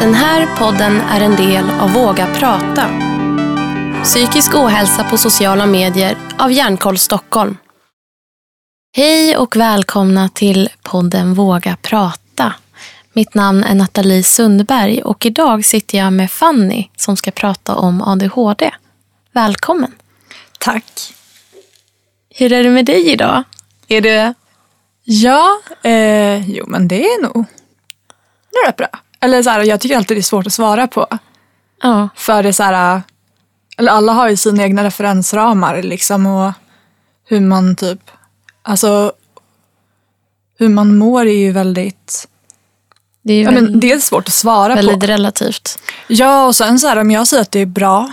Den här podden är en del av Våga prata. Psykisk ohälsa på sociala medier av Hjärnkoll Stockholm. Hej och välkomna till podden Våga prata. Mitt namn är Nathalie Sundberg och idag sitter jag med Fanny som ska prata om ADHD. Välkommen. Tack. Hur är det med dig idag? Är det... Ja, eh, jo men det är nog rätt bra. Eller så här, jag tycker alltid det är svårt att svara på. Ja. För det är så här, eller alla har ju sina egna referensramar liksom och hur man typ, alltså hur man mår är ju väldigt, Det är ju ja, väl, men det är svårt att svara väldigt på. relativt. Ja och sen så här om jag säger att det är bra,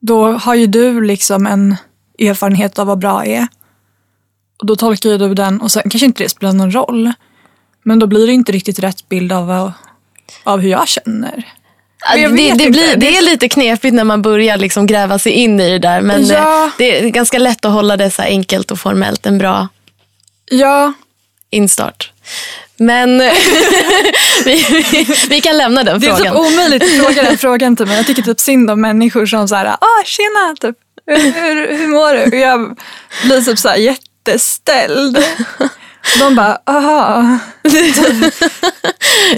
då har ju du liksom en erfarenhet av vad bra är. Och då tolkar ju du den och sen kanske inte det spelar någon roll. Men då blir det inte riktigt rätt bild av, vad- av hur jag känner. Jag det, det, blir, det är lite knepigt när man börjar liksom gräva sig in i det där. Men Ja. eh, det är ganska lätt att hålla det så här enkelt och formellt. En bra Ja, instart. Men vi, vi, vi kan lämna den Det är frågan. typ omöjligt att fråga den frågan till mig. Jag tycker typ synd om människor som såhär, ah tjena, typ. Hur, hur, hur mår du? Och jag blir typ såhär jätteställd. De bara, aha.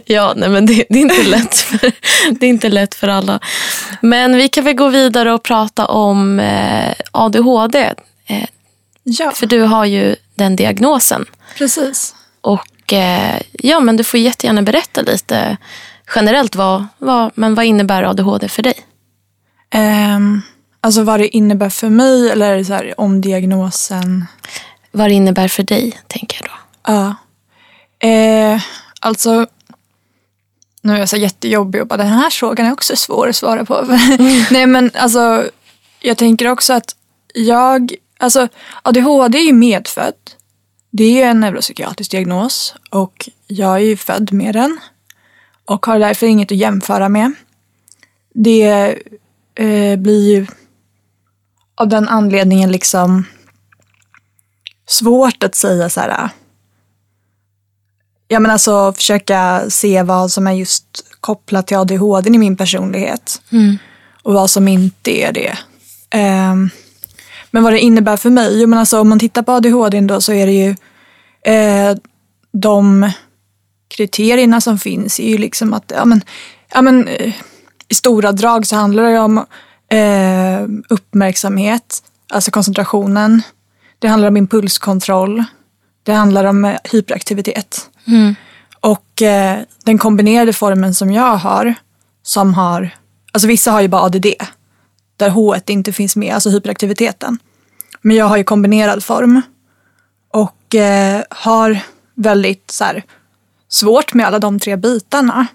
Ja, nej, men det, det, är inte lätt för, det är inte lätt för alla. Men vi kan väl gå vidare och prata om eh, ADHD. Eh, Ja, för du har ju den diagnosen. precis. Och eh, ja, men du får jättegärna berätta lite generellt vad, vad, men vad innebär ADHD för dig? Um, alltså vad det innebär för mig eller så här, om diagnosen? Vad det innebär för dig, tänker jag då. Ja. Eh, alltså, nu är jag så jättejobbig och bara den här frågan är också svår att svara på. Nej men alltså, jag tänker också att jag, alltså ADHD är ju medfödd. Det är ju en neuropsykiatrisk diagnos och jag är ju född med den och har därför inget att jämföra med. Det eh, blir ju av den anledningen liksom svårt att säga så här Ja men alltså försöka se vad som är just kopplat till ADHD i min personlighet. Och vad som inte är det. Ehm, men vad det innebär för mig, jo men alltså om man tittar på ADHD då så är det ju eh, de kriterierna som finns är ju liksom att, ja men, ja men eh, i stora drag så handlar det om eh, uppmärksamhet, alltså koncentrationen. Det handlar om impulskontroll. Det handlar om eh, hyperaktivitet. Och eh, den kombinerade formen som jag har, som har, alltså vissa har ju bara ADD, där H inte finns med, alltså hyperaktiviteten. Men jag har ju kombinerad form och eh, har väldigt så här, svårt med alla de tre bitarna.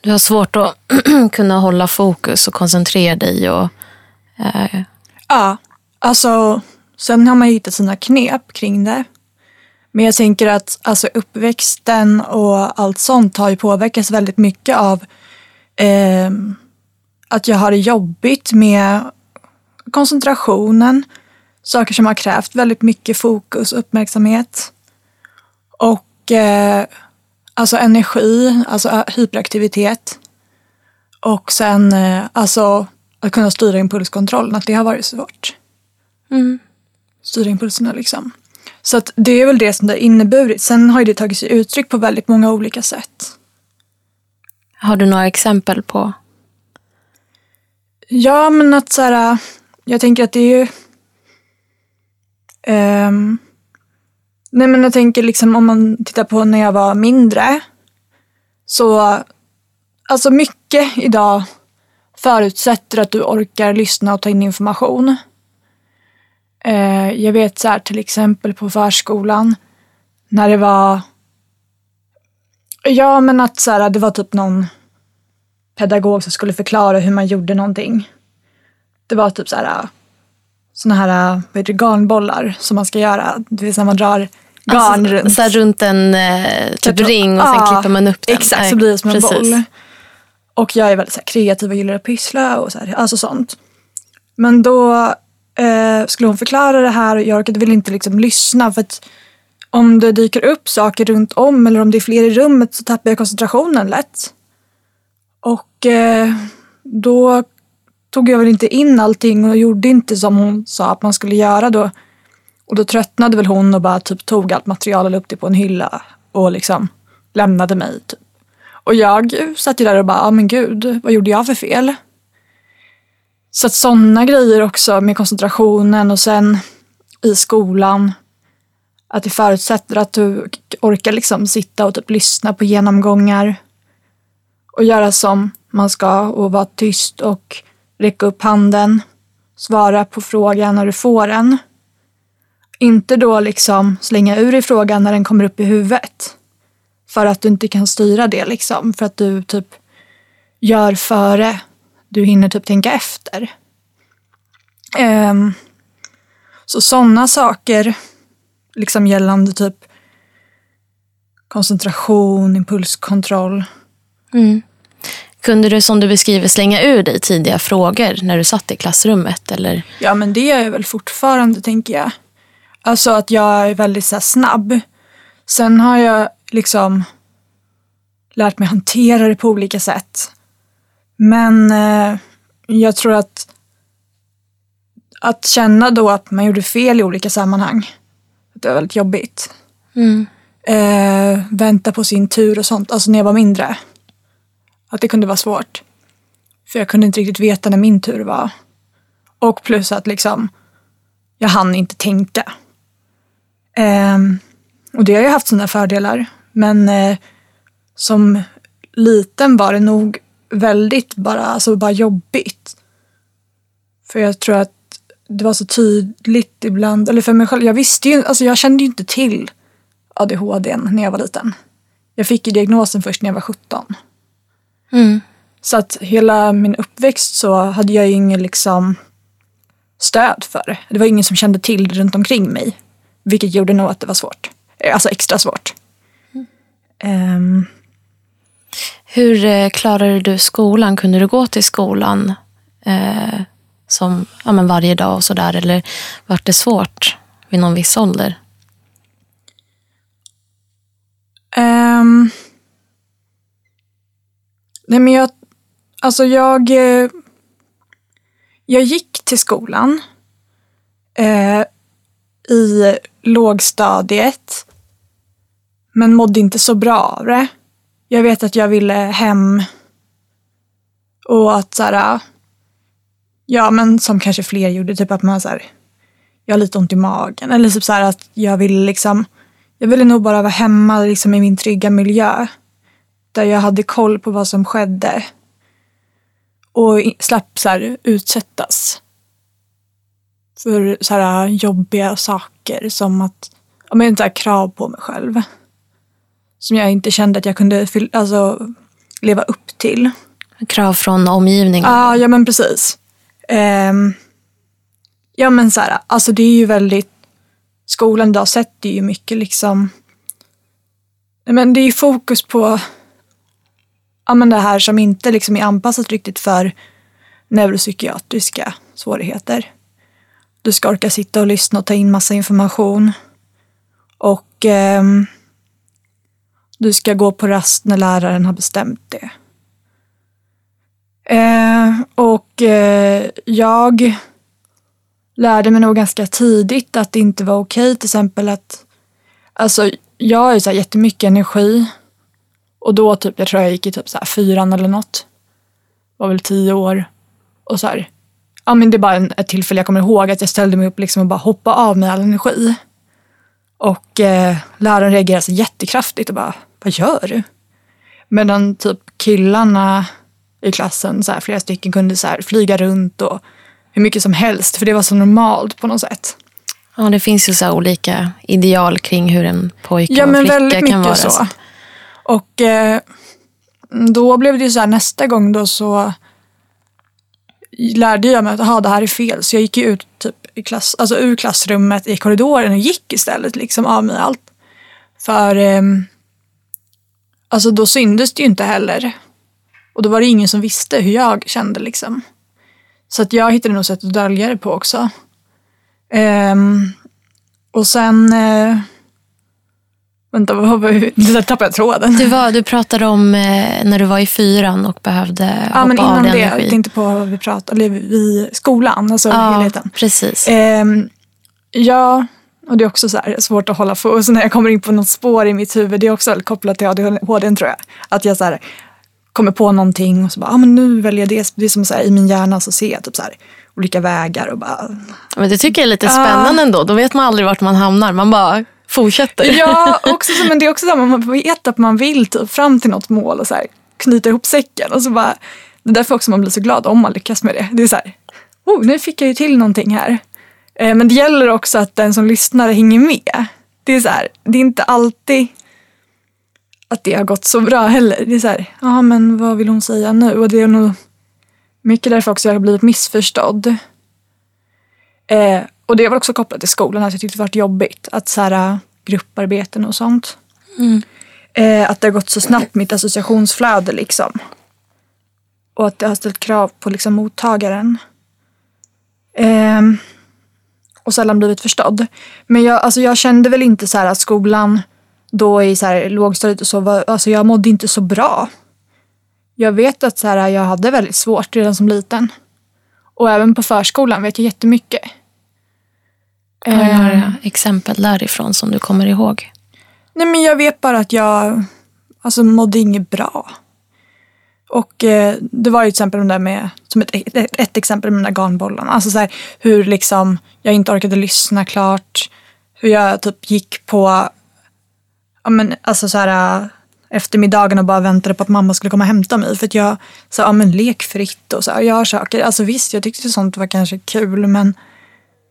Du har svårt att kunna hålla fokus och koncentrera dig. Och, eh, Ja, alltså sen har man ju hittat sina knep kring det. Men jag tänker att alltså, uppväxten och allt sånt har ju påverkats väldigt mycket av eh, att jag har det jobbigt med koncentrationen. Saker som har krävt väldigt mycket fokus och uppmärksamhet. Och eh, alltså energi, alltså hyperaktivitet. Och sen eh, alltså att kunna styra impulskontrollen, att det har varit svårt. Mm impulserna liksom. Så att det är väl det som det har inneburit. Sen har ju det tagit sig uttryck på väldigt många olika sätt. har du några exempel på? Ja, men att så här, jag tänker att det är ju... ehm, nej, men jag tänker liksom om man tittar på när jag var mindre. Så, alltså mycket idag förutsätter att du orkar lyssna och ta in information. Eh, jag vet så här till exempel på förskolan när det var... Ja, men att så här, det var typ någon pedagog som skulle förklara hur man gjorde någonting. Det var typ så här såna här vad heter det, garnbollar som man ska göra. Det vill säga man drar garn Alltså, runt. Så här runt en eh, typ Typ- ring och sen Ja, klipper man upp den. Exakt, Nej, så blir det som en precis. boll. Och jag är väldigt så här, kreativ och gillar att pyssla och så här, alltså sånt. Men då eh, skulle hon förklara det här och jag orkade väl inte liksom lyssna för att om det dyker upp saker runt om eller om det är fler i rummet så tappar jag koncentrationen lätt. Och eh, då tog jag väl inte in allting och gjorde inte som hon sa att man skulle göra då. Och då tröttnade väl hon och bara typ tog allt material och la upp det på en hylla och liksom lämnade mig. Typ. Och jag satt ju där och bara, ja ah, men gud, vad gjorde jag för fel? Så att sådana grejer också med koncentrationen och sen i skolan. Att det förutsätter att du orkar liksom sitta och typ lyssna på genomgångar och göra som man ska och vara tyst och räcka upp handen, svara på frågan när du får den. Inte då liksom slänga ur dig frågan när den kommer upp i huvudet. För att du inte kan styra det liksom. För att du typ gör före du hinner typ tänka efter. Um, så sådana saker, liksom gällande typ koncentration, impulskontroll. Mm. Kunde du som du beskriver slänga ur dig tidiga frågor när du satt i klassrummet? Eller? Ja men det är jag väl fortfarande tänker jag. Alltså att jag är väldigt så snabb. Sen har jag liksom lärt mig hantera det på olika sätt. Men eh, jag tror att att känna då att man gjorde fel i olika sammanhang, det var väldigt jobbigt. Mm. Eh, vänta på sin tur och sånt, alltså när jag var mindre. Att det kunde vara svårt. För jag kunde inte riktigt veta när min tur var. Och plus att liksom, jag hann inte tänka. Eh, och det har ju haft sina fördelar. Men eh, som liten var det nog väldigt bara, alltså bara jobbigt. För jag tror att det var så tydligt ibland, eller för mig själv, jag visste ju, alltså jag kände ju inte till ADHD när jag var liten. Jag fick ju diagnosen först när jag var 17. Mm. Så att hela min uppväxt så hade jag ju ingen liksom stöd för det. Det var ingen som kände till det runt omkring mig. Vilket gjorde nog att det var svårt. Alltså extra svårt. Mm. Um. Hur eh, klarade du skolan? Kunde du gå till skolan eh, som ja, men varje dag och sådär? Eller var det svårt vid någon viss ålder? Um, nej men jag, alltså jag, eh, jag gick till skolan eh, i lågstadiet men mådde inte så bra av det. Jag vet att jag ville hem och att så här, äh, Ja, men som kanske fler gjorde, typ att man så här, jag har lite ont i magen. Eller typ så här att jag ville liksom, jag ville nog bara vara hemma liksom i min trygga miljö. Där jag hade koll på vad som skedde. Och slapp så här, utsättas för så här äh, jobbiga saker som att, ja men så här, krav på mig själv. Som jag inte kände att jag kunde alltså, leva upp till. Krav från omgivningen? Ah, ja, men precis. Um, ja men så här, alltså det är ju väldigt, skolan idag sätter ju mycket liksom, men det är ju fokus på ja, men det här som inte liksom är anpassat riktigt för neuropsykiatriska svårigheter. Du ska orka sitta och lyssna och ta in massa information. Och eh, du ska gå på rast när läraren har bestämt det. Eh, och eh, jag lärde mig nog ganska tidigt att det inte var okej till exempel att, alltså jag har ju så här jättemycket energi och då typ, jag tror jag gick i typ så här fyran eller något, var väl tio år och så här, ja men det är bara en, ett tillfälle jag kommer ihåg att jag ställde mig upp liksom och bara hoppade av med all energi. Och eh, läraren reagerade så jättekraftigt och bara, vad gör du? Medan typ killarna i klassen. Så här, flera stycken kunde så här, flyga runt och hur mycket som helst. För det var så normalt på något sätt. Ja, det finns ju så olika ideal kring hur en pojke ja, och en flicka kan vara. Så. Och eh, då blev det ju så här nästa gång då så lärde jag mig att aha, det här är fel. Så jag gick ju ut typ i klass, alltså ur klassrummet i korridoren och gick istället liksom av mig allt. För eh, alltså då syndes det ju inte heller. Och då var det ingen som visste hur jag kände liksom. Så att jag hittade nog sätt att dölja det på också. Um, och sen uh, Vänta, vad var det? Där tappade jag tråden. Du, var, du pratade om eh, när du var i fyran och behövde ja, hoppa men av innan din det, energi. jag tänkte på vad vi pratade, eller vi, skolan, alltså ja, helheten. precis. Ehm, ja, och det är också så svårt att hålla så när jag kommer in på något spår i mitt huvud, det är också kopplat till ADHD tror jag. Att jag så här, kommer på någonting och så bara, ah, men nu väljer jag det. Det är som så här, i min hjärna så ser jag typ så här, olika vägar och bara... Men det tycker jag är lite spännande ändå. Då vet man aldrig vart man hamnar. Man bara fortsätter. Ja, också så, men det är också så här, man vet att man vill typ fram till något mål och så här, knyta ihop säcken. Och så bara, det är därför också man blir så glad om man lyckas med det. Det är så här, oh, nu fick jag ju till någonting här. Eh, men det gäller också att den som lyssnar hänger med. Det är så här, det är inte alltid att det har gått så bra heller. Det är så här, ja men vad vill hon säga nu? Och det är nog mycket därför också jag har blivit missförstådd. Eh, och det var också kopplat till skolan, att jag tyckte det varit jobbigt. Att så här, grupparbeten och sånt. Eh, att det har gått så snabbt mitt associationsflöde liksom. Och att det har ställt krav på liksom mottagaren. Ehm, och sällan blivit förstådd. Men jag, alltså jag kände väl inte så här att skolan då i så här lågstadiet och så, var, alltså jag mådde inte så bra. Jag vet att så här, jag hade väldigt svårt redan som liten. Och även på förskolan vet jag jättemycket. Har du några exempel därifrån som du kommer ihåg? Nej men jag vet bara att jag alltså, mådde inget bra. Och eh, det var ju till exempel de där med, som ett, ett, ett exempel med de där garnbollarna. Alltså så här, hur liksom jag inte orkade lyssna klart. Hur jag typ gick på, ja men alltså så här eh, eftermiddagen och bara väntade på att mamma skulle komma och hämta mig. För att jag sa, ja men lek fritt och så här, gör saker. Alltså visst, jag tyckte sånt var kanske kul men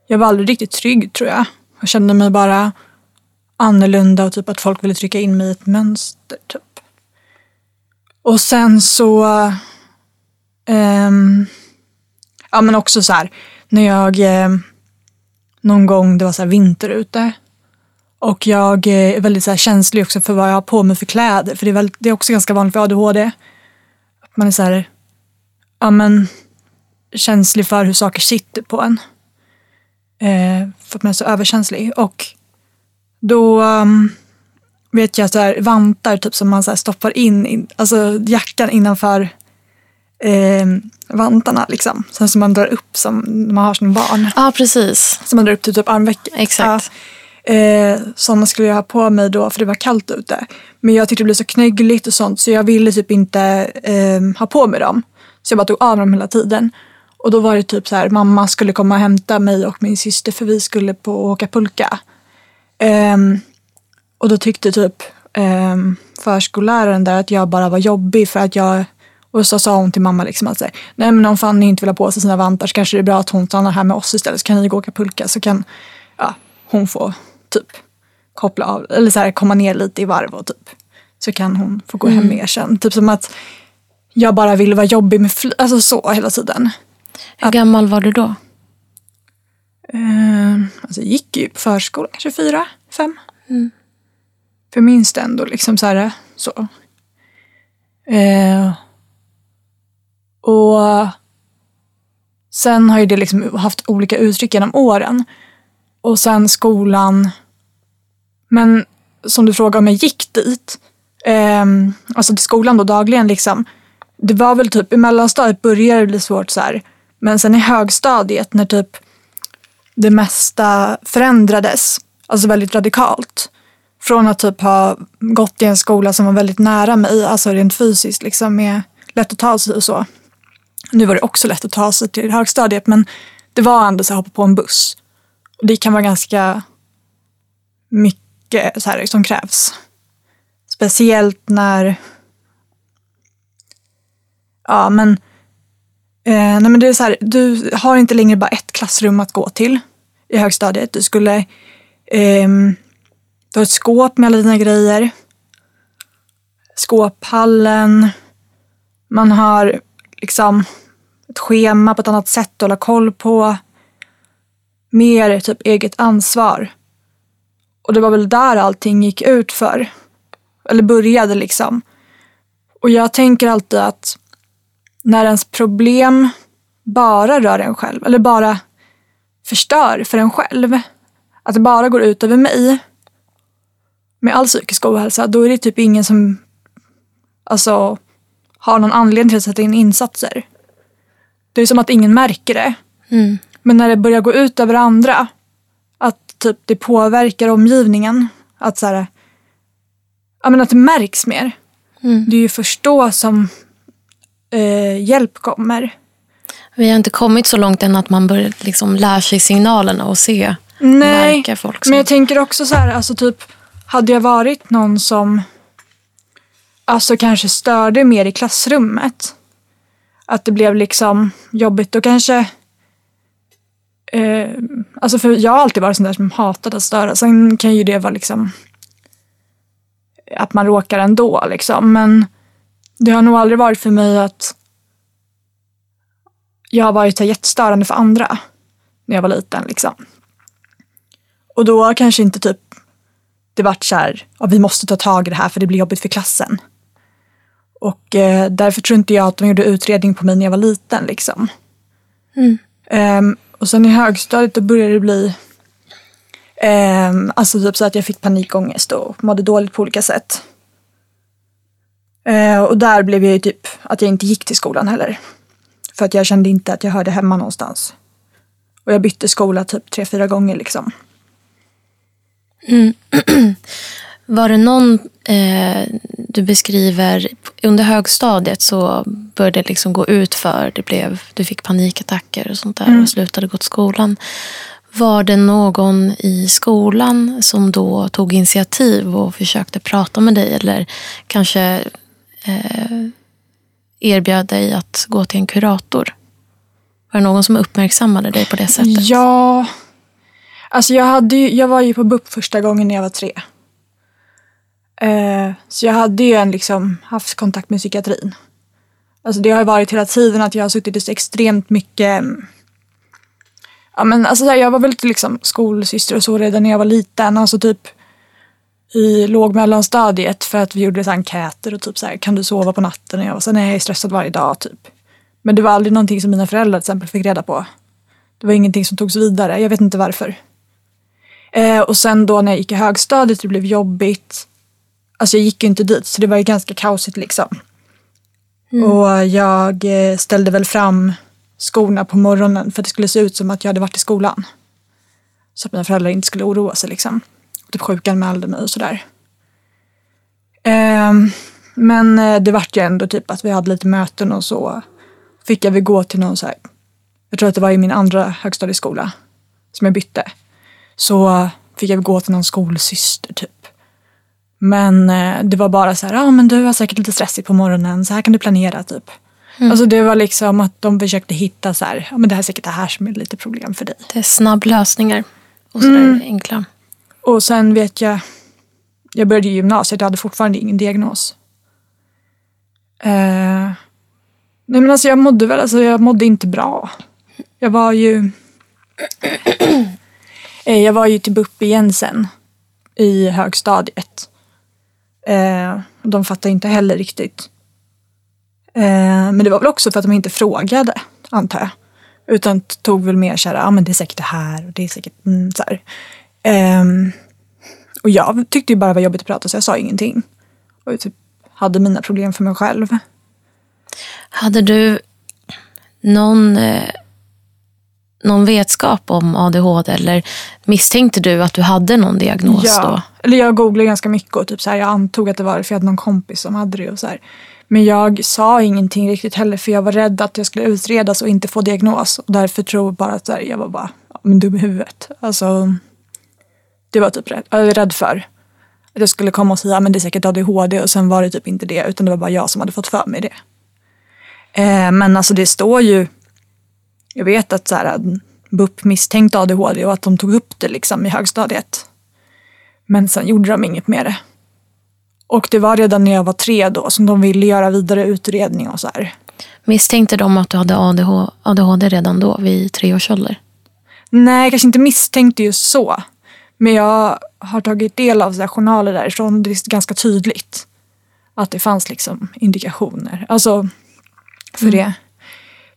jag var aldrig riktigt trygg tror jag. Jag kände mig bara annorlunda och typ att folk ville trycka in mig i ett mönster. Typ. Och sen så... um, ja men också så här, när jag ehm, någon gång, det var så här vinter ute. Och jag eh, är väldigt så här känslig också för vad jag har på mig för kläder. För det är, väl, det är också ganska vanligt för ADHD. Att man är så här, ja men känslig för hur saker sitter på en. Eh, för att man är så överkänslig. Och då um, vet jag så här, vantar typ som man så stoppar in, in alltså jackan innanför eh, vantarna liksom. Sen som man drar upp som när man har som barn. Ja, precis. Som man drar upp till typ armvecket. Exakt. Ja. Eh, sådana skulle jag ha på mig då för det var kallt ute. Men jag tyckte det blev så knöggligt och sånt så jag ville typ inte eh, ha på mig dem. Så jag bara tog av dem hela tiden. Och då var det typ så här, mamma skulle komma och hämta mig och min syster för vi skulle på åka pulka. Ehm, och då tyckte typ um, förskolläraren där att jag bara var jobbig för att jag och så sa hon till mamma liksom att säga, nej men om Fanny inte vill ha på sig sina vantar så kanske det är bra att hon stannar här med oss istället så kan ni gå och åka pulka så kan ja, hon få typ koppla av eller så här, komma ner lite i varv och typ så kan hon få gå hem mer sen. Typ som att jag bara ville vara jobbig med fly- alltså så hela tiden. Hur gammal var du då? Eh, alltså jag gick ju på förskolan, kanske fyra, fem. För jag minns det ändå liksom så här, så. Eh, och sen har ju det liksom haft olika uttryck genom åren. Och sen skolan. Men som du frågade om jag gick dit. Eh, alltså till skolan då dagligen liksom. Det var väl typ i mellanstadiet började det bli svårt så här. Men sen i högstadiet när typ det mesta förändrades. Alltså väldigt radikalt. Från att typ ha gått i en skola som var väldigt nära mig, alltså rent fysiskt, liksom med lätt att ta sig och så. Nu var det också lätt att ta sig till högstadiet, men det var ändå så att hoppa på en buss. Det kan vara ganska mycket så här, som krävs. Speciellt när... Ja, men... Eh, nej, men det är så här, du har inte längre bara ett klassrum att gå till i högstadiet. Du skulle... Eh, du har ett skåp med alla dina grejer. Skåphallen. Man har liksom ett schema på ett annat sätt att hålla koll på. Mer typ eget ansvar. Och det var väl där allting gick ut för. Eller började liksom. Och jag tänker alltid att när ens problem bara rör en själv, eller bara förstör för en själv, att det bara går ut över mig, med all psykisk ohälsa, då är det typ ingen som alltså, har någon anledning till att sätta in insatser. Det är som att ingen märker det. Mm. Men när det börjar gå ut över andra, att typ det påverkar omgivningen, att, så här, ja, men att det märks mer. Mm. Det är ju först då som eh, hjälp kommer. Vi har inte kommit så långt än att man börjar liksom lära sig signalerna och se Nej, märka folk som... men jag tänker också så här, alltså typ, hade jag varit någon som alltså kanske störde mer i klassrummet, att det blev liksom jobbigt, då kanske eh, Alltså för jag har alltid varit sån där som hatat att störa. Sen kan ju det vara liksom att man råkar ändå liksom. Men det har nog aldrig varit för mig att jag har varit jättestörande för andra när jag var liten liksom. Och då kanske inte typ det vart så här, ja, vi måste ta tag i det här för det blir jobbigt för klassen. Och eh, därför tror inte jag att de gjorde utredning på mig när jag var liten liksom. Mm. Ehm, och sen i högstadiet då började det bli ehm, alltså typ så att jag fick panikångest och mådde dåligt på olika sätt. Eh, och där blev jag ju typ att jag inte gick till skolan heller. För att jag kände inte att jag hörde hemma någonstans. Och jag bytte skola typ tre, fyra gånger liksom. Var det någon eh, du beskriver, under högstadiet så började det liksom gå ut för det blev, du fick panikattacker och sånt där och slutade gå till skolan. Var det någon i skolan som då tog initiativ och försökte prata med dig eller kanske eh, erbjöd dig att gå till en kurator? Var det någon som uppmärksammade dig på det sättet? Ja, alltså jag, hade ju, jag var ju på BUP första gången när jag var tre. Eh, så jag hade ju en, liksom, haft kontakt med psykiatrin. Alltså det har ju varit hela tiden att jag har suttit i så extremt mycket mm, Ja, men alltså, här, jag var väl liksom skolsyster och så redan när jag var liten. Alltså typ i låg mellanstadiet för att vi gjorde så enkäter och typ så här, kan du sova på natten? Och jag var så här, nej jag är stressad varje dag typ. Men det var aldrig någonting som mina föräldrar till exempel fick reda på. Det var ingenting som togs vidare, jag vet inte varför. Eh, och sen då när jag gick i högstadiet det blev jobbigt. Alltså jag gick ju inte dit så det var ju ganska kaosigt liksom. Och jag eh, ställde väl fram skorna på morgonen för att det skulle se ut som att jag hade varit i skolan. Så att mina föräldrar inte skulle oroa sig liksom. Typ sjukanmälde mig och sådär. Ehm, men eh, det vart ju ändå typ att vi hade lite möten och så fick jag väl gå till någon så här, jag tror att det var i min andra högstadieskola som jag bytte. Så fick jag gå till någon skolsyster typ. Men eh, det var bara så här, ja ah, men du har säkert lite stressigt på morgonen, så här kan du planera typ. Alltså det var liksom att de försökte hitta så här, ja men det här är säkert det här som är lite problem för dig. Det är snabblösningar och sådär Mm. enkla. Och sen vet jag, jag började i gymnasiet, jag hade fortfarande ingen diagnos. Eh, nej men alltså jag mådde väl, alltså jag mådde inte bra. Jag var ju, eh, Eh, jag var ju typ till BUP igen sen i högstadiet. Eh, de fattade inte heller riktigt. Eh, men det var väl också för att de inte frågade, antar jag. Utan tog väl mer så här, ja men det är säkert det här och det är säkert mm, så här. Ehm, och jag tyckte ju bara det var jobbigt att prata så jag sa ingenting. Och jag typ hade mina problem för mig själv. Hade du någon, eh, någon vetskap om ADHD eller misstänkte du att du hade någon diagnos då? Eller jag googlade ganska mycket och typ så här, jag antog att det var det för jag hade någon kompis som hade det och så här. Men jag sa ingenting riktigt heller för jag var rädd att jag skulle utredas och inte få diagnos. Och därför tror jag bara att så här, jag var bara ja, men dum i huvudet. Alltså, det var typ rädd, jag var rädd för. Att jag skulle komma och säga men det är säkert ADHD och sen var det typ inte det utan det var bara jag som hade fått för mig det. Eh, men alltså det står ju, jag vet att så här, BUP misstänkte ADHD och att de tog upp det liksom i högstadiet. Men sen gjorde de inget med det. Och det var redan när jag var tre då som de ville göra vidare utredning och så här. Misstänkte de att du hade ADH, ADHD redan då vid tre års ålder? Nej, jag kanske inte misstänkte just så. Men jag har tagit del av så här journaler därifrån. Det är ganska tydligt att det fanns liksom indikationer. Alltså för det.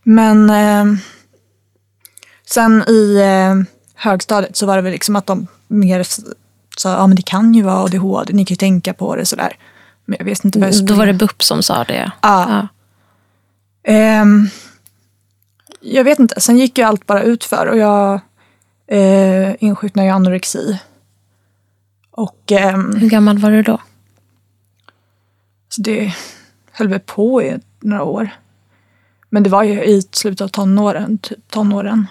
Men eh, sen i eh, högstadiet så var det väl liksom att de mer sa ja men det kan ju vara ADHD, ni kan ju tänka på det sådär. Men jag vet inte vad jag skulle... Då var det BUP som sa det? Ja. Ja. Ehm, jag vet inte, sen gick ju allt bara utför och jag eh, insjuknade i anorexi. Och ehm, Hur gammal var du då? så det höll väl på i några år. Men det var ju i slutet av tonåren, typ tonåren.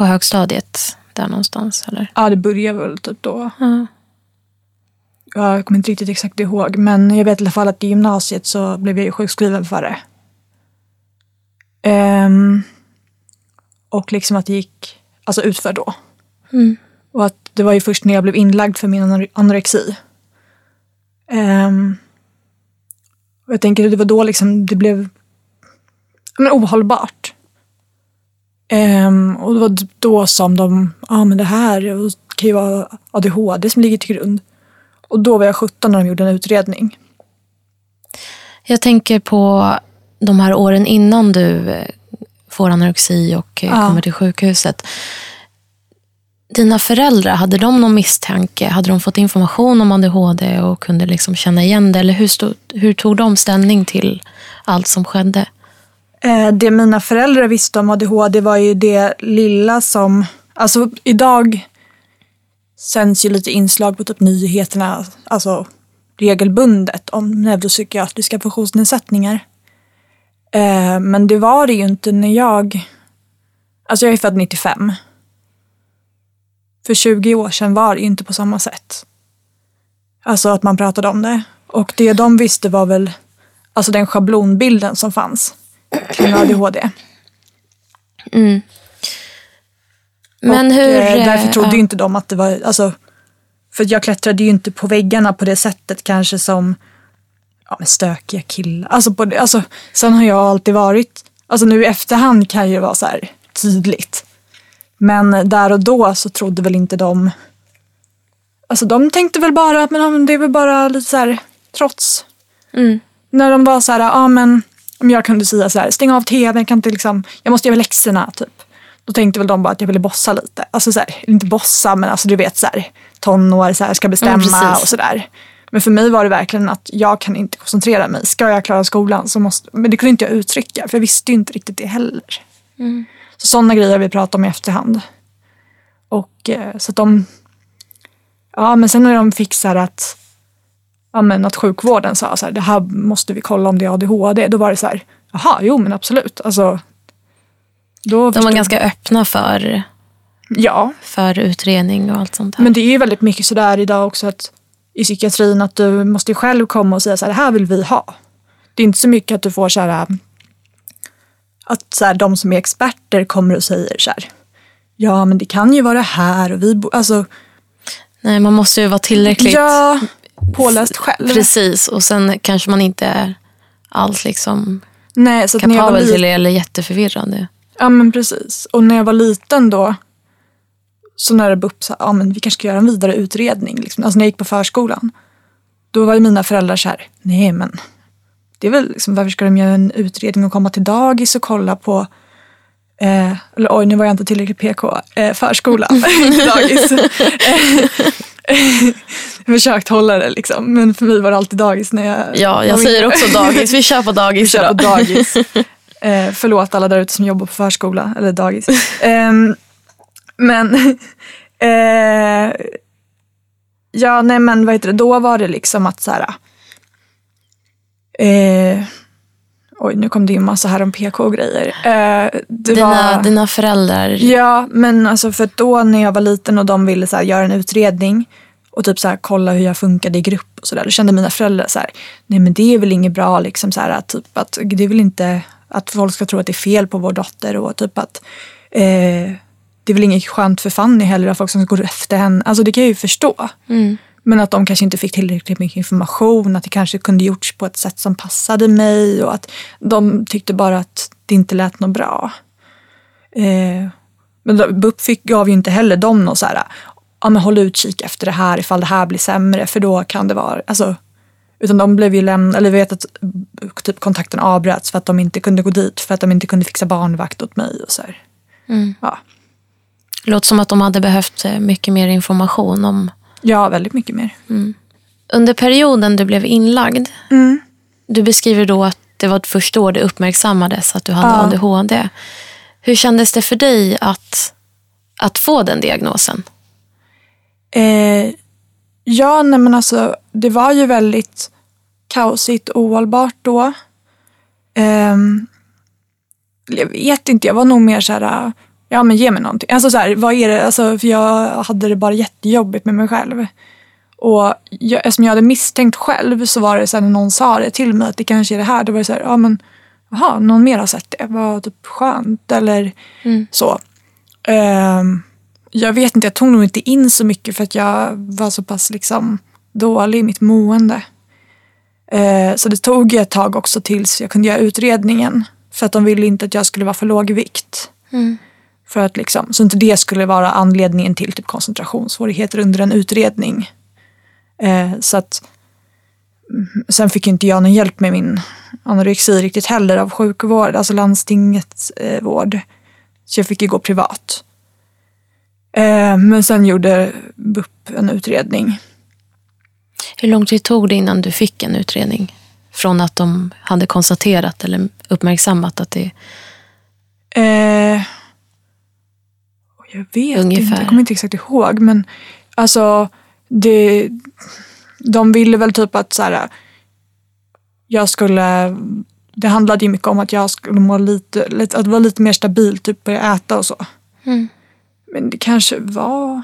På högstadiet? Där någonstans eller? Ja, det började väl typ då. Ja. Jag kommer inte riktigt exakt ihåg, men jag vet i alla fall att i gymnasiet så blev jag ju sjukskriven för det. Ehm, och liksom att det gick alltså utför då. Mm. Och att det var ju först när jag blev inlagd för min anore- anorexi. Ehm, och jag tänker att det var då liksom det blev men, ohållbart. Ehm, och det var då som de, ja men det här kan ju vara ADHD som ligger till grund. Och då var jag 17 när de gjorde en utredning. Jag tänker på de här åren innan du eh, får anorexi och eh, Ja. kommer till sjukhuset. Dina föräldrar, hade de någon misstanke? Hade de fått information om ADHD och kunde liksom känna igen det? Eller hur, stod, hur tog de ställning till allt som skedde? Eh, det mina föräldrar visste om ADHD var ju det lilla som... Alltså idag sänds ju lite inslag på typ nyheterna, alltså regelbundet om neuropsykiatriska funktionsnedsättningar. Eh, men det var det ju inte när jag... Alltså jag är född 95. För 20 år sedan var det ju inte på samma sätt. Alltså att man pratade om det. Och det de visste var väl alltså den schablonbilden som fanns kring ADHD. Men och, hur... eh, därför eh, trodde ja. ju inte de att det var, alltså, för jag klättrade ju inte på väggarna på det sättet kanske som ja, men stökiga killar. Alltså, på alltså, sen har jag alltid varit, alltså nu i efterhand kan ju vara så här tydligt. Men där och då så trodde väl inte de, alltså de tänkte väl bara att men det är väl bara lite så här trots. Mm. När de var så här, ja men om jag kunde säga så här, stäng av tvn, kan inte liksom, jag måste göra läxorna typ. Då tänkte väl de bara att jag ville bossa lite. Alltså så här, inte bossa men alltså du vet så här, tonår, så här, ska bestämma precis. och sådär. Men för mig var det verkligen att jag kan inte koncentrera mig. Ska jag klara skolan så måste, men det kunde inte jag uttrycka för jag visste ju inte riktigt det heller. Så sådana grejer vi pratat om i efterhand. Och eh, så att de, ja men sen när de fick så här att, ja men att sjukvården sa så här, det här måste vi kolla om det är ADHD. Då var det så här, jaha, jo men absolut. Alltså, då De var ganska öppna för, Ja, för utredning och allt sånt där. men det är ju väldigt mycket sådär idag också att i psykiatrin att du måste själv komma och säga så här, det här vill vi ha. Det är inte så mycket att du får så här att så här, de som är experter kommer och säger så här, ja men det kan ju vara här och vi, bo-" alltså Nej, man måste ju vara tillräckligt ja, påläst själv. precis och sen kanske man inte är alls liksom Nej, så kapabel till det eller jätteförvirrande. ja men precis. Och när jag var liten då, så när det BUP sa, ja men vi kanske ska göra en vidare utredning, liksom. alltså när jag gick på förskolan, då var ju mina föräldrar så här, nej men det är väl liksom, varför ska de göra en utredning och komma till dagis och kolla på Eh, eller oj, nu var jag inte tillräckligt PK. Eh, förskola, dagis. har försökt hålla det liksom, men för mig var det alltid dagis när jag Ja, jag säger också dagis. Vi kör på Vi dagis kör på idag. dagis. Eh, förlåt alla där ute som jobbar på förskola eller dagis. Ehm, men eh, ja, nej men vad heter det, då var det liksom att så här. Eh, oj, nu kom det in massa här om PK och grejer. Eh, Dina, var, dina föräldrar. Ja, men alltså för då när jag var liten och de ville så här, göra en utredning och typ så här, kolla hur jag funkade i grupp och sådär. Då kände mina föräldrar så här, nej men det är väl inget bra liksom så här, att, typ att det är väl inte att folk ska tro att det är fel på vår dotter och typ att eh, det är väl inget skönt för Fanny heller att folk som går efter henne. Alltså det kan jag ju förstå. Mm. Men att de kanske inte fick tillräckligt mycket information, att det kanske kunde gjorts på ett sätt som passade mig och att de tyckte bara att det inte lät något bra. Eh, men BUP fick, gav ju inte heller dem någon så här, ja men håll utkik efter det här ifall det här blir sämre för då kan det vara, alltså, utan de blev ju lämnade, eller vi vet att typ kontakten avbröts för att de inte kunde gå dit, för att de inte kunde fixa barnvakt åt mig och så här. Mm. Ja. Låter som att de hade behövt eh, mycket mer information om, Ja, väldigt mycket mer. Under perioden du blev inlagd, Mm. du beskriver då att det var först då det uppmärksammades att du hade Ja. ADHD. Hur kändes det för dig att, att få den diagnosen? Eh, ja, nej men alltså det var ju väldigt kaosigt och ohållbart då. Ehm, jag vet inte, jag var nog mer så här, ja men ge mig någonting. Alltså så här, vad är det? Alltså, för jag hade det bara jättejobbigt med mig själv. Och jag, eftersom jag hade misstänkt själv så var det så här, när någon sa det till mig att det kanske är det här. Då var det så här, ja men jaha, någon mer har sett det. Vad typ skönt eller så. Ehm, jag vet inte, jag tog nog inte in så mycket för att jag var så pass liksom dålig i mitt mående. Eh, så det tog ett tag också tills jag kunde göra utredningen. För att de ville inte att jag skulle vara för låg i vikt. För att liksom, så inte det skulle vara anledningen till typ koncentrationssvårigheter under en utredning. Eh, så att, mm, sen fick inte jag någon hjälp med min anorexi riktigt heller av sjukvård, alltså landstingets eh, vård. Så jag fick ju gå privat. Eh, men sen gjorde BUP en utredning. Hur lång tid tog det innan du fick en utredning? Från att de hade konstaterat eller uppmärksammat att det... Eh, jag vet Ungefär. inte, jag kommer inte exakt ihåg. Men alltså, det, de ville väl typ att så här, jag skulle... Det handlade ju mycket om att jag skulle må lite, lite att vara lite mer stabil, typ börja äta och så. Mm. Men det kanske var...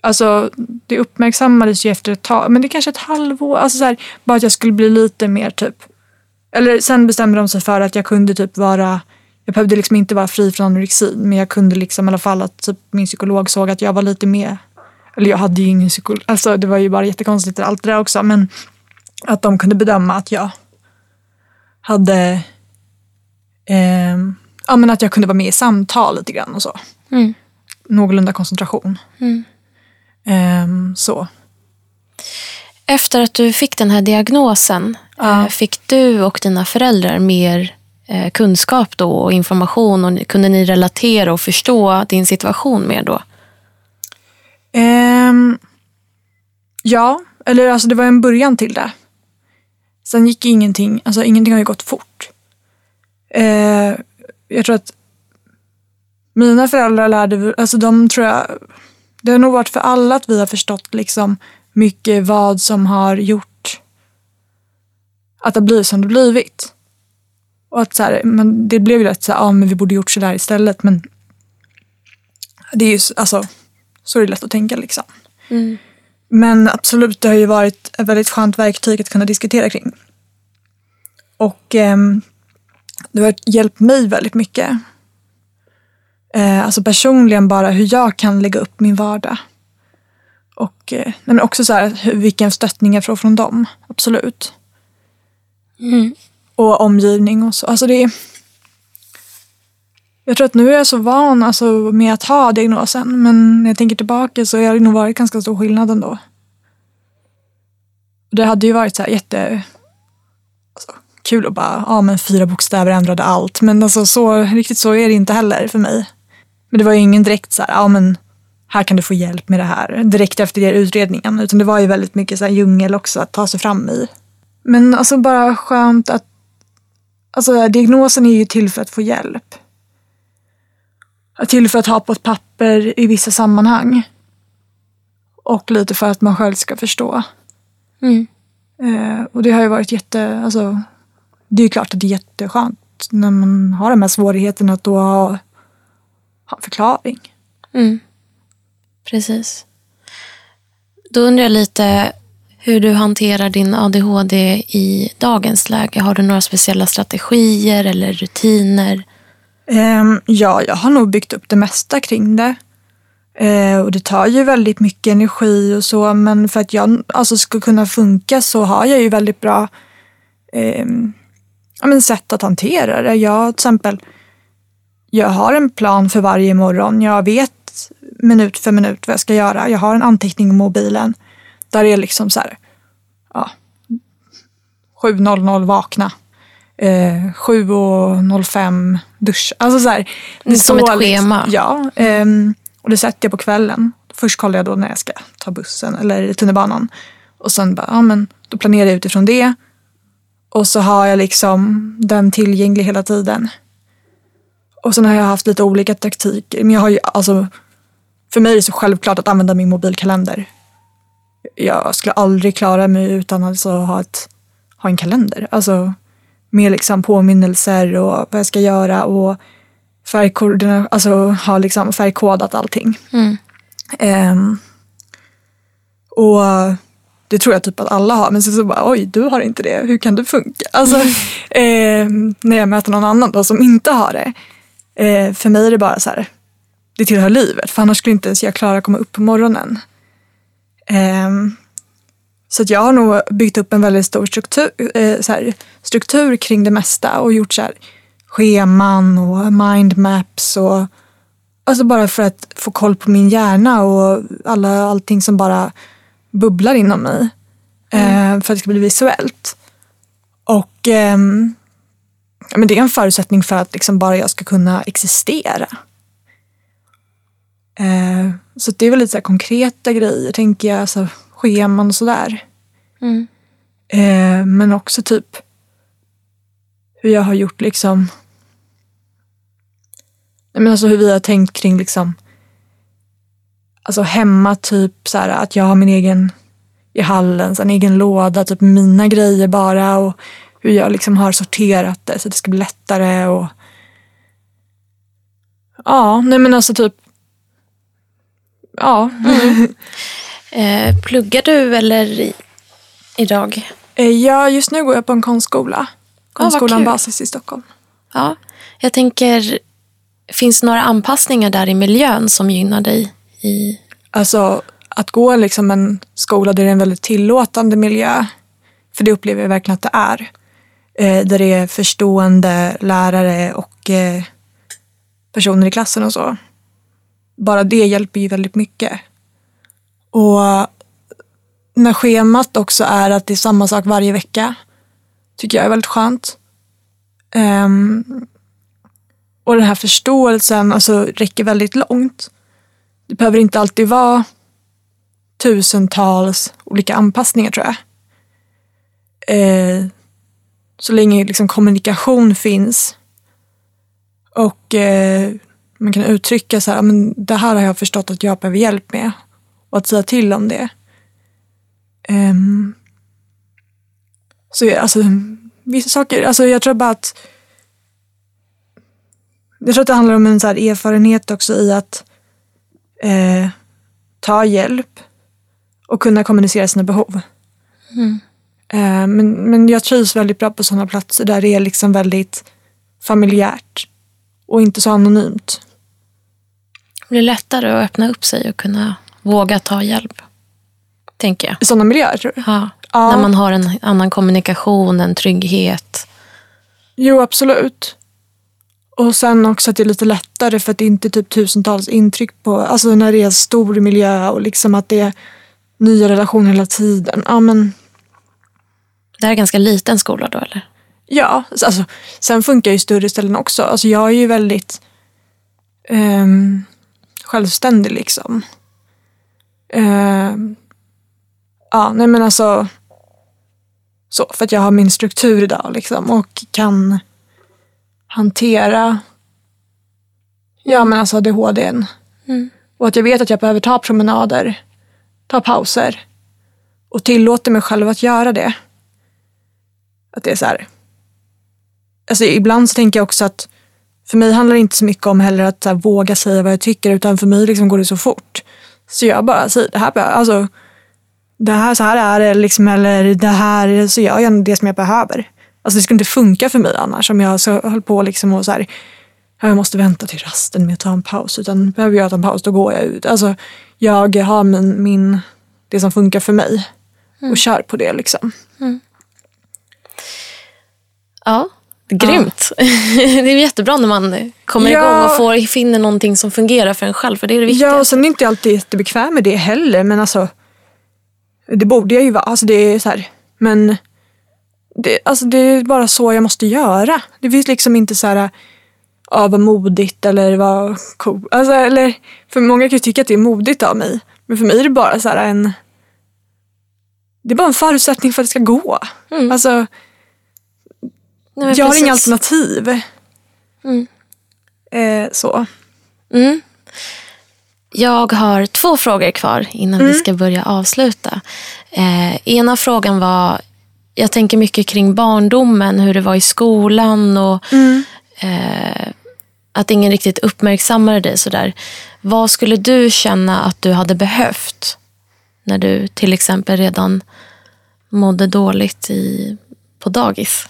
Alltså, det uppmärksammades ju efter ett tag. Men det kanske ett halvår. Alltså så här, bara att jag skulle bli lite mer typ... Eller sen bestämde de sig för att jag kunde typ vara... Jag behövde liksom inte vara fri från anorexi. Men jag kunde liksom i alla fall att typ min psykolog såg att jag var lite mer... Eller jag hade ju ingen psykolog. Alltså det var ju bara jättekonstigt allt det där också. Men att de kunde bedöma att jag hade... ehm, ja men att jag kunde vara med i samtal lite grann och så. Mm. Någorlunda koncentration. Mm. Ehm, så. Efter att du fick den här diagnosen, Ja. eh, fick du och dina föräldrar mer eh, Eh, kunskap då och information? Och kunde ni relatera och förstå din situation mer då? Um, ja, eller alltså det var en början till det. Sen gick ingenting, alltså ingenting har ju gått fort. Uh, jag tror att mina föräldrar lärde, alltså de tror jag, det har nog varit för alla att vi har förstått liksom mycket vad som har gjort att det har blivit som det blivit. Och att så här, men det blev ju lätt så här, ja men vi borde gjort så där istället men det är ju, alltså så är det lätt att tänka liksom. Men absolut, det har ju varit ett väldigt skönt verktyg att kunna diskutera kring. Och ehm, det har hjälpt mig väldigt mycket. Eh, alltså personligen bara hur jag kan lägga upp min vardag. Och eh, men också så här, hur, vilken stöttning jag får från dem. Absolut. Och omgivning och så. Alltså det är... Jag tror att nu är jag så van alltså, med att ha diagnosen. Men när jag tänker tillbaka så har det nog varit ganska stor skillnad ändå. Det hade ju varit så här jätte... Alltså, kul att bara, ja men fyra bokstäver ändrade allt. Men alltså så, riktigt så är det inte heller för mig. Men det var ju ingen direkt så här, ja men här kan du få hjälp med det här. Direkt efter det utredningen. Utan det var ju väldigt mycket så här djungel också att ta sig fram i. Men alltså bara skönt att, alltså diagnosen är ju till för att få hjälp. Till för att ha på ett papper i vissa sammanhang. Och lite för att man själv ska förstå. Mm. Eh, och det har ju varit jätte, alltså, det är ju klart att det är jätteskönt när man har de här svårigheterna att då ha, ha en förklaring. Mm. Precis. Då undrar jag lite hur du hanterar din ADHD i dagens läge. Har du några speciella strategier eller rutiner? Um, ja, jag har nog byggt upp det mesta kring det. Uh, och det tar ju väldigt mycket energi och så, men för att jag alltså, ska kunna funka så har jag ju väldigt bra um, ja, men sätt att hantera det. Jag till exempel, jag har en plan för varje morgon. Jag vet minut för minut vad jag ska göra. Jag har en anteckning i mobilen där är liksom så här, ja, 7.00 vakna. Eh, 7.05 duscha. Alltså så här, det Som så ett schema. Liksom, ja. ehm, Och det sätter jag på kvällen. Först kollar jag då när jag ska ta bussen eller tunnelbanan. Och sen bara, ja men då planerar jag utifrån det. Och så har jag liksom den tillgänglig hela tiden. Och sen har jag haft lite olika taktiker. Men jag har ju, alltså, för mig är det så självklart att använda min mobilkalender. Jag skulle aldrig klara mig utan att alltså ha, ett, ha en kalender. Alltså med liksom påminnelser och vad jag ska göra och färgkoordination, alltså ha liksom färgkodat allting. Mm. Um, och det tror jag typ att alla har, men så, så bara oj, du har inte det, hur kan det funka? Alltså, eh, när jag möter någon annan då som inte har det. Eh, för mig är det bara så här, det tillhör livet, för annars skulle inte ens jag klara att komma upp på morgonen. Eh, så att jag har nog byggt upp en väldigt stor struktur, eh, här, struktur kring det mesta och gjort så här, scheman och mindmaps och alltså bara för att få koll på min hjärna och alla, allting som bara bubblar inom mig. Mm. för att det ska bli visuellt. Och eh, men det är en förutsättning för att liksom bara jag ska kunna existera. Eh, så det är väl lite så konkreta grejer, tänker jag. Så scheman och sådär. Mm. Eh, men också typ hur jag har gjort liksom men alltså hur vi har tänkt kring liksom alltså hemma typ så här, att jag har min egen i hallen, så en egen låda, typ mina grejer bara och hur jag liksom har sorterat det så att det ska bli lättare och ja, nej men alltså typ ja. Mm. eh, pluggar du eller i, idag? Eh, ja, just nu går jag på en konstskola. Konstskolan ah, Basis i Stockholm. Ja, jag tänker, finns det några anpassningar där i miljön som gynnar dig? I... Alltså att gå liksom en skola där det är en väldigt tillåtande miljö, för det upplever jag verkligen att det är. Eh, där det är förstående lärare och eh, personer i klassen och så. Bara det hjälper ju väldigt mycket. Och eh, när schemat också är att det är samma sak varje vecka tycker jag är väldigt skönt. Um, och den här förståelsen alltså, räcker väldigt långt. Det behöver inte alltid vara tusentals olika anpassningar tror jag. Eh, så länge liksom kommunikation finns och eh, man kan uttrycka så här, men det här har jag förstått att jag behöver hjälp med och att säga till om det. Um, så alltså, vissa saker, alltså jag tror bara att jag tror att det handlar om en så erfarenhet också i att eh, ta hjälp och kunna kommunicera sina behov. Mm. Eh, men, men jag trivs väldigt bra på sådana platser där det är liksom väldigt familjärt och inte så anonymt. Blir lättare att öppna upp sig och kunna våga ta hjälp. Tänker jag. I sådana miljöer tror du? Ja. ja. När man har en annan kommunikation, en trygghet. Jo, absolut. Och sen också att det är lite lättare för att det inte är typ tusentals intryck på, alltså när det är en stor miljö och liksom att det är nya relationer hela tiden. Ja, men... Det här är ganska liten skola då eller? Ja, alltså, sen funkar ju större ställen också. Alltså, jag är ju väldigt um, självständig liksom. Um, ja, nej men alltså så, för att jag har min struktur idag liksom och kan hantera ja men alltså ADHDn. Mm. Och att jag vet att jag behöver ta promenader ta pauser och tillåter mig själv att göra det. Att det är så här. Alltså ibland så tänker jag också att för mig handlar det inte så mycket om heller att här, våga säga vad jag tycker utan för mig liksom går det så fort. Så jag bara säger det här, alltså, det här så här är det liksom, eller det här, så gör jag det som jag behöver. Alltså det skulle inte funka för mig annars om jag så höll på liksom och så här, jag måste vänta till rasten med att ta en paus. Utan behöver jag ta en paus, då går jag ut. Alltså, jag har min, min, det som funkar för mig och mm. kör på det. liksom. Mm. Ja, grymt. Ja. det är jättebra när man kommer ja. igång och får, finner någonting som fungerar för en själv. För det är det viktiga. Ja, och sen är jag inte alltid jättebekväm med det heller. Men alltså, det borde jag ju vara. Alltså, det är så här, men det, alltså, det är bara så jag måste göra. Det finns liksom inte så här ja, vad modigt eller vad coolt. Alltså, eller, för många kan ju tycka att det är modigt av mig. Men för mig är det bara så här en... Det är bara en förutsättning för att det ska gå. Mm. Alltså, Nej, jag har precis. inga alternativ. Mm. Eh, så. Mm. Jag har två frågor kvar innan Mm. vi ska börja avsluta. Eh, ena frågan var, jag tänker mycket kring barndomen, hur det var i skolan och eh, att ingen riktigt uppmärksammade dig sådär. Vad skulle du känna att du hade behövt när du till exempel redan mådde dåligt i, på dagis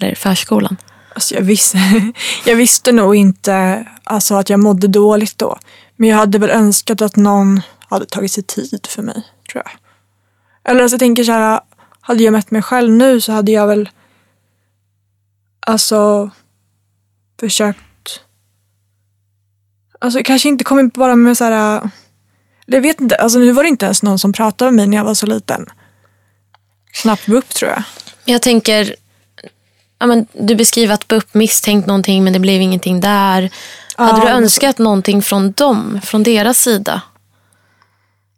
eller förskolan? Alltså jag, visste, jag visste nog inte alltså, att jag mådde dåligt då. Men jag hade väl önskat att någon hade tagit sig tid för mig, tror jag. Eller alltså, jag tänker så här, hade jag mött mig själv nu så hade jag väl alltså försökt Alltså kanske inte kommit bara med så här jag vet inte, alltså nu var det inte ens någon som pratade med mig när jag var så liten. Knappt BUP tror jag. Jag tänker, ja, men du beskriver att BUP misstänkt någonting men det blev ingenting där. hade du önskat någonting från dem, från deras sida?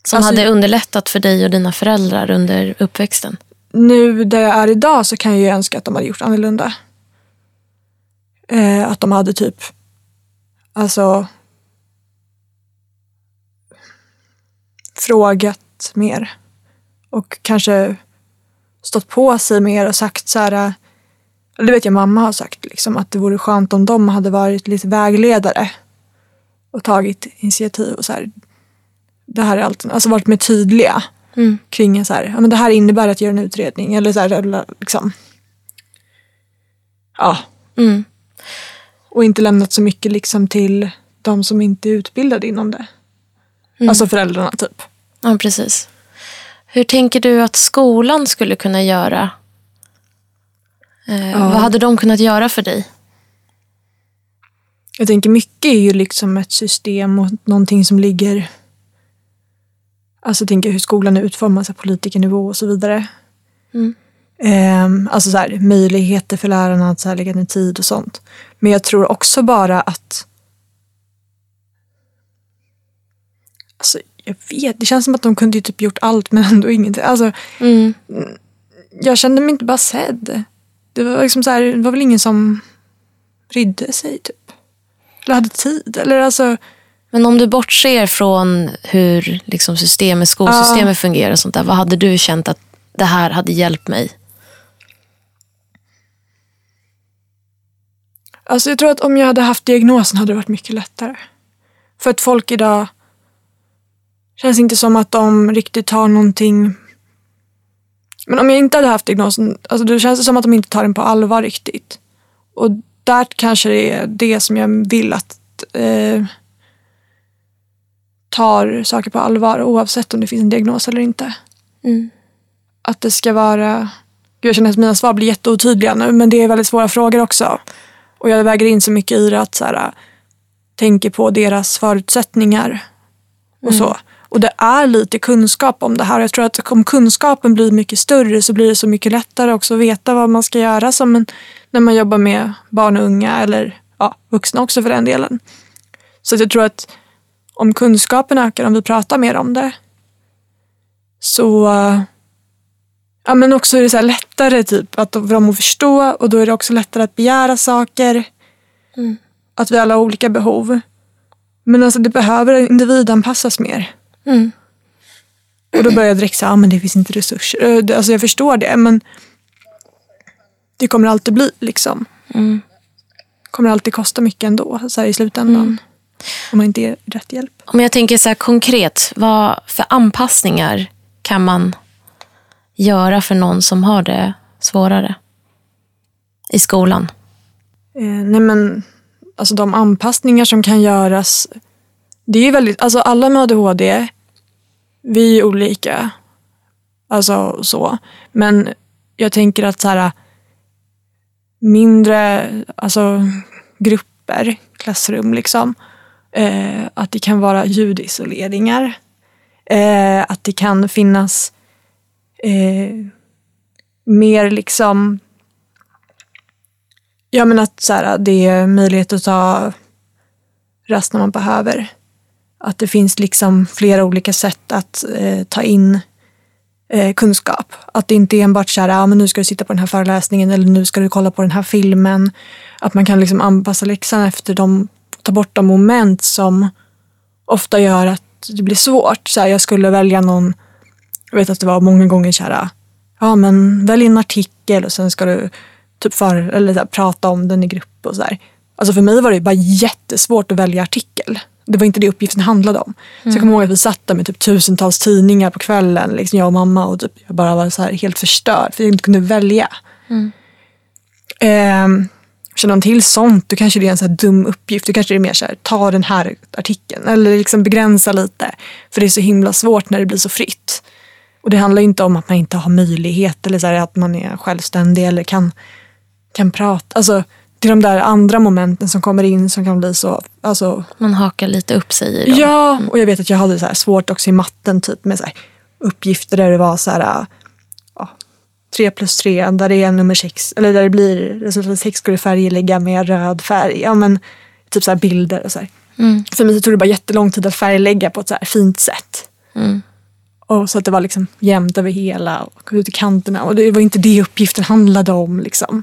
Som Alltså- hade underlättat för dig och dina föräldrar under uppväxten? nu där jag är idag så kan jag ju önska att de hade gjort annorlunda. Eh, att de hade typ, alltså frågat mer. Och kanske stått på sig mer och sagt så här, det vet jag mamma har sagt, liksom, att det vore skönt om de hade varit lite vägledare och tagit initiativ och så här, det här är allt, alltså varit mer tydliga Mm. kring så här, ja men det här innebär att göra en utredning eller så här, eller liksom. Ja, Mm. och inte lämnat så mycket liksom till de som inte är utbildade inom det. Mm. Alltså föräldrarna typ. Ja, precis. Hur tänker du att skolan skulle kunna göra? Eh, Vad hade de kunnat göra för dig? Jag tänker mycket är ju liksom ett system och någonting som ligger Alltså tänker hur skolan är utformad, här, politikernivå och så vidare. Mm. Ehm, alltså så här, möjligheter för lärarna att så här, lägga ner tid och sånt. Men jag tror också bara att Alltså jag vet, det känns som att de kunde ju typ gjort allt men ändå ingenting. Alltså, Mm. jag kände mig inte bara sedd. Det var liksom så här, det var väl ingen som brydde sig typ. Eller hade tid. Eller alltså, Men om du bortser från hur liksom systemet, skolsystemet fungerar och sånt där, vad hade du känt att det här hade hjälpt mig? alltså jag tror att om jag hade haft diagnosen hade det varit mycket lättare. För att folk idag känns inte som att de riktigt har någonting. Men om jag inte hade haft diagnosen, alltså då känns det som att de inte tar den på allvar riktigt. Och där kanske det är det som jag vill att eh, tar saker på allvar oavsett om det finns en diagnos eller inte. Mm. Att det ska vara... Gud, jag känner att mina svar blir jätteotydliga nu men det är väldigt svåra frågor också. Och jag väger in så mycket i det att så här, tänker på deras förutsättningar och så. Och det är lite kunskap om det här. Jag tror att om kunskapen blir mycket större så blir det så mycket lättare också att veta vad man ska göra som en, när man jobbar med barn och unga eller ja, vuxna också för den delen. Så jag tror att om kunskapen ökar, om vi pratar mer om det, så ja, men också är det så lättare typ att för dem att förstå och då är det också lättare att begära saker. Mm. Att vi alla har olika behov. Men alltså det behöver individanpassas mer. Mm. Och då börjar jag direkt säga, men det finns inte resurser. Alltså jag förstår det men det kommer alltid bli liksom. Mm. kommer alltid kosta mycket ändå så här i slutändan. Om man inte ger rätt hjälp. Om jag tänker så här konkret, vad för anpassningar kan man göra för någon som har det svårare i skolan? Eh, nej men, alltså de anpassningar som kan göras. Det är väldigt, alltså alla med ADHD, vi är olika. Alltså så. Men jag tänker att så här mindre, alltså grupper, klassrum liksom. Eh, att det kan vara ljudisoleringar. Eh, att det kan finnas eh, mer liksom Ja, men att så här, det är möjlighet att ta rast när man behöver. Att det finns liksom flera olika sätt att eh, ta in eh, kunskap. Att det inte enbart så här, ah, men nu ska du sitta på den här föreläsningen eller nu ska du kolla på den här filmen. Att man kan liksom anpassa läxan efter de, ta bort de moment som ofta gör att det blir svårt. Så här, jag skulle välja någon, jag vet att det var många gånger så här, ja men välj en artikel och sen ska du typ för, eller så här, prata om den i grupp och sådär. Alltså för mig var det bara jättesvårt att välja artikel. Det var inte det uppgiften handlade om. Mm. Så jag kommer ihåg att vi satt där med typ tusentals tidningar på kvällen, liksom jag och mamma och typ, jag bara var så här helt förstörd för jag inte kunde välja. Mm. Eh, känner man till sånt, då kanske det är en så dum uppgift. Då kanske det är mer så här, ta den här artikeln eller liksom begränsa lite. För det är så himla svårt när det blir så fritt. Och det handlar inte om att man inte har möjlighet eller så här, att man är självständig eller kan, kan prata. Alltså, är de där andra momenten som kommer in som kan bli så... Alltså, man hakar lite upp sig i dem. Ja, och jag vet att jag hade så svårt också i matten typ med så uppgifter där det var så här, ja, 3 plus 3 där det är nummer 6, eller där det blir resultat 6 ska du färglägga med röd färg. Ja, men, typ så bilder och så mm. För mig tog det bara jättelång tid att färglägga på ett så fint sätt. Mm. Och så att det var liksom jämnt över hela och ut i kanterna. Och det var inte det uppgiften handlade om. Liksom.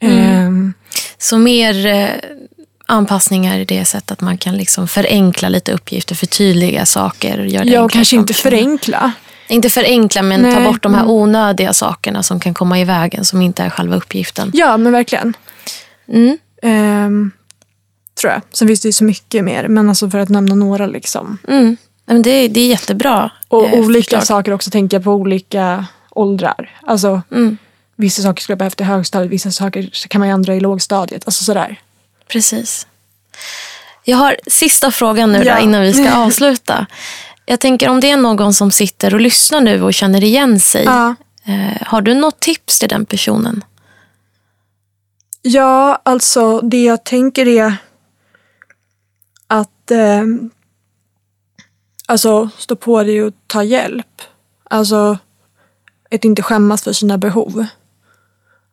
Mm. Um, så mer eh, anpassningar i det sättet att man kan liksom förenkla lite uppgifter, förtydliga saker. Göra ja, och kanske inte förenkla. Inte förenkla, men Nej. ta bort de här mm. onödiga sakerna som kan komma i vägen, som inte är själva uppgiften. Ja, men verkligen. Mm. Um, tror jag. Sen finns det ju så mycket mer, men alltså för att nämna några. liksom. Mm. Men det, det är jättebra. Och eh, olika förslag. saker också, tänker jag på olika åldrar. Alltså, mm. Vissa saker skulle jag behöva efter högstadiet, vissa saker kan man ändra i lågstadiet. Alltså sådär. Precis. Jag har sista frågan nu ja. då, innan vi ska avsluta. Jag tänker om det är någon som sitter och lyssnar nu och känner igen sig. Ja. Eh, har du något tips till den personen? Ja, alltså det jag tänker är att eh, alltså, stå på dig och ta hjälp. Alltså att inte skämmas för sina behov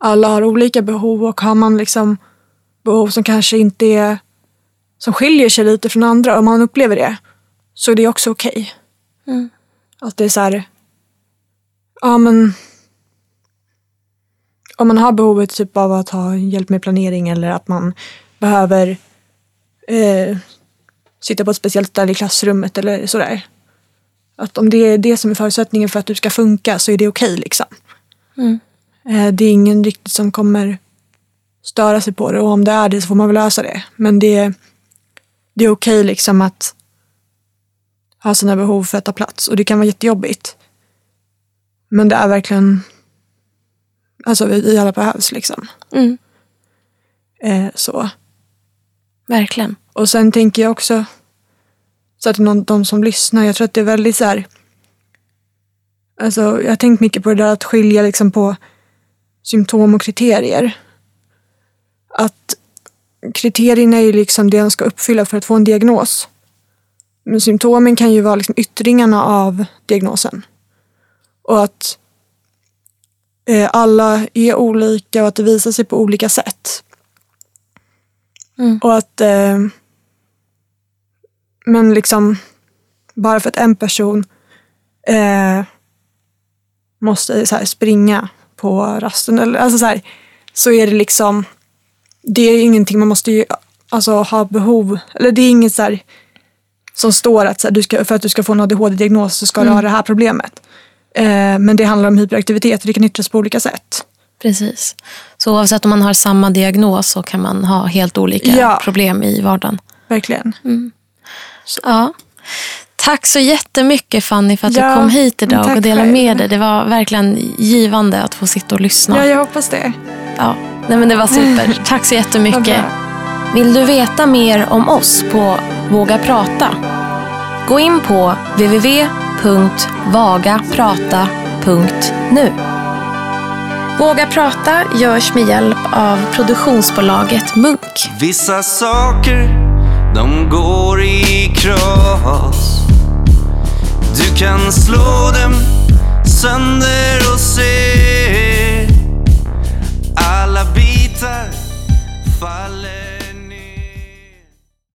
alla har olika behov och har man liksom behov som kanske inte är som skiljer sig lite från andra om man upplever det så är det också okej. Okay. Mm. Att det är så här, ja men om man har behovet typ av att ha hjälp med planering eller att man behöver eh, sitta på ett speciellt ställe i klassrummet eller sådär. Att om det är det som är förutsättningen för att du ska funka så är det okej okay, liksom. Mm. Eh, det är ingen riktigt som kommer störa sig på det och om det är det så får man väl lösa det. Men det, det är okej okay liksom att ha sina behov för att ta plats och det kan vara jättejobbigt. Men det är verkligen, alltså vi alla behövs liksom. Mm. Eh, så. Verkligen. Och sen tänker jag också, så att någon, de som lyssnar, jag tror att det är väldigt så här, alltså jag har tänkt mycket på det där att skilja liksom på symptom och kriterier. Att kriterierna är liksom det man ska uppfylla för att få en diagnos. Men symptomen kan ju vara liksom yttringarna av diagnosen. Och att eh, alla är olika och att det visar sig på olika sätt. Mm. Och att eh, men liksom bara för att en person eh, måste så här, springa på rasten. Eller, alltså så, här, så är det liksom, det är ingenting man måste ju, alltså, ha behov, eller det är inget så här, som står att så här, du ska, för att du ska få en ADHD-diagnos så ska mm. du ha mm. det här problemet. Eh, men det handlar om hyperaktivitet och det kan yttras på olika sätt. Precis. Så oavsett om man har samma diagnos så kan man ha helt olika ja. problem i vardagen. Verkligen. Mm. Ja. Tack så jättemycket Fanny för att ja, du kom hit idag och delade med dig. Det var verkligen givande att få sitta och lyssna. Ja, jag hoppas det. Ja, Nej, men det var super. Tack så jättemycket. Vill du veta mer om oss på Våga Prata? Gå in på www.vagaprata.nu. Våga Prata görs med hjälp av produktionsbolaget Munk. Vissa saker, de går i kras du kan slå dem sönder och se. Alla bitar falla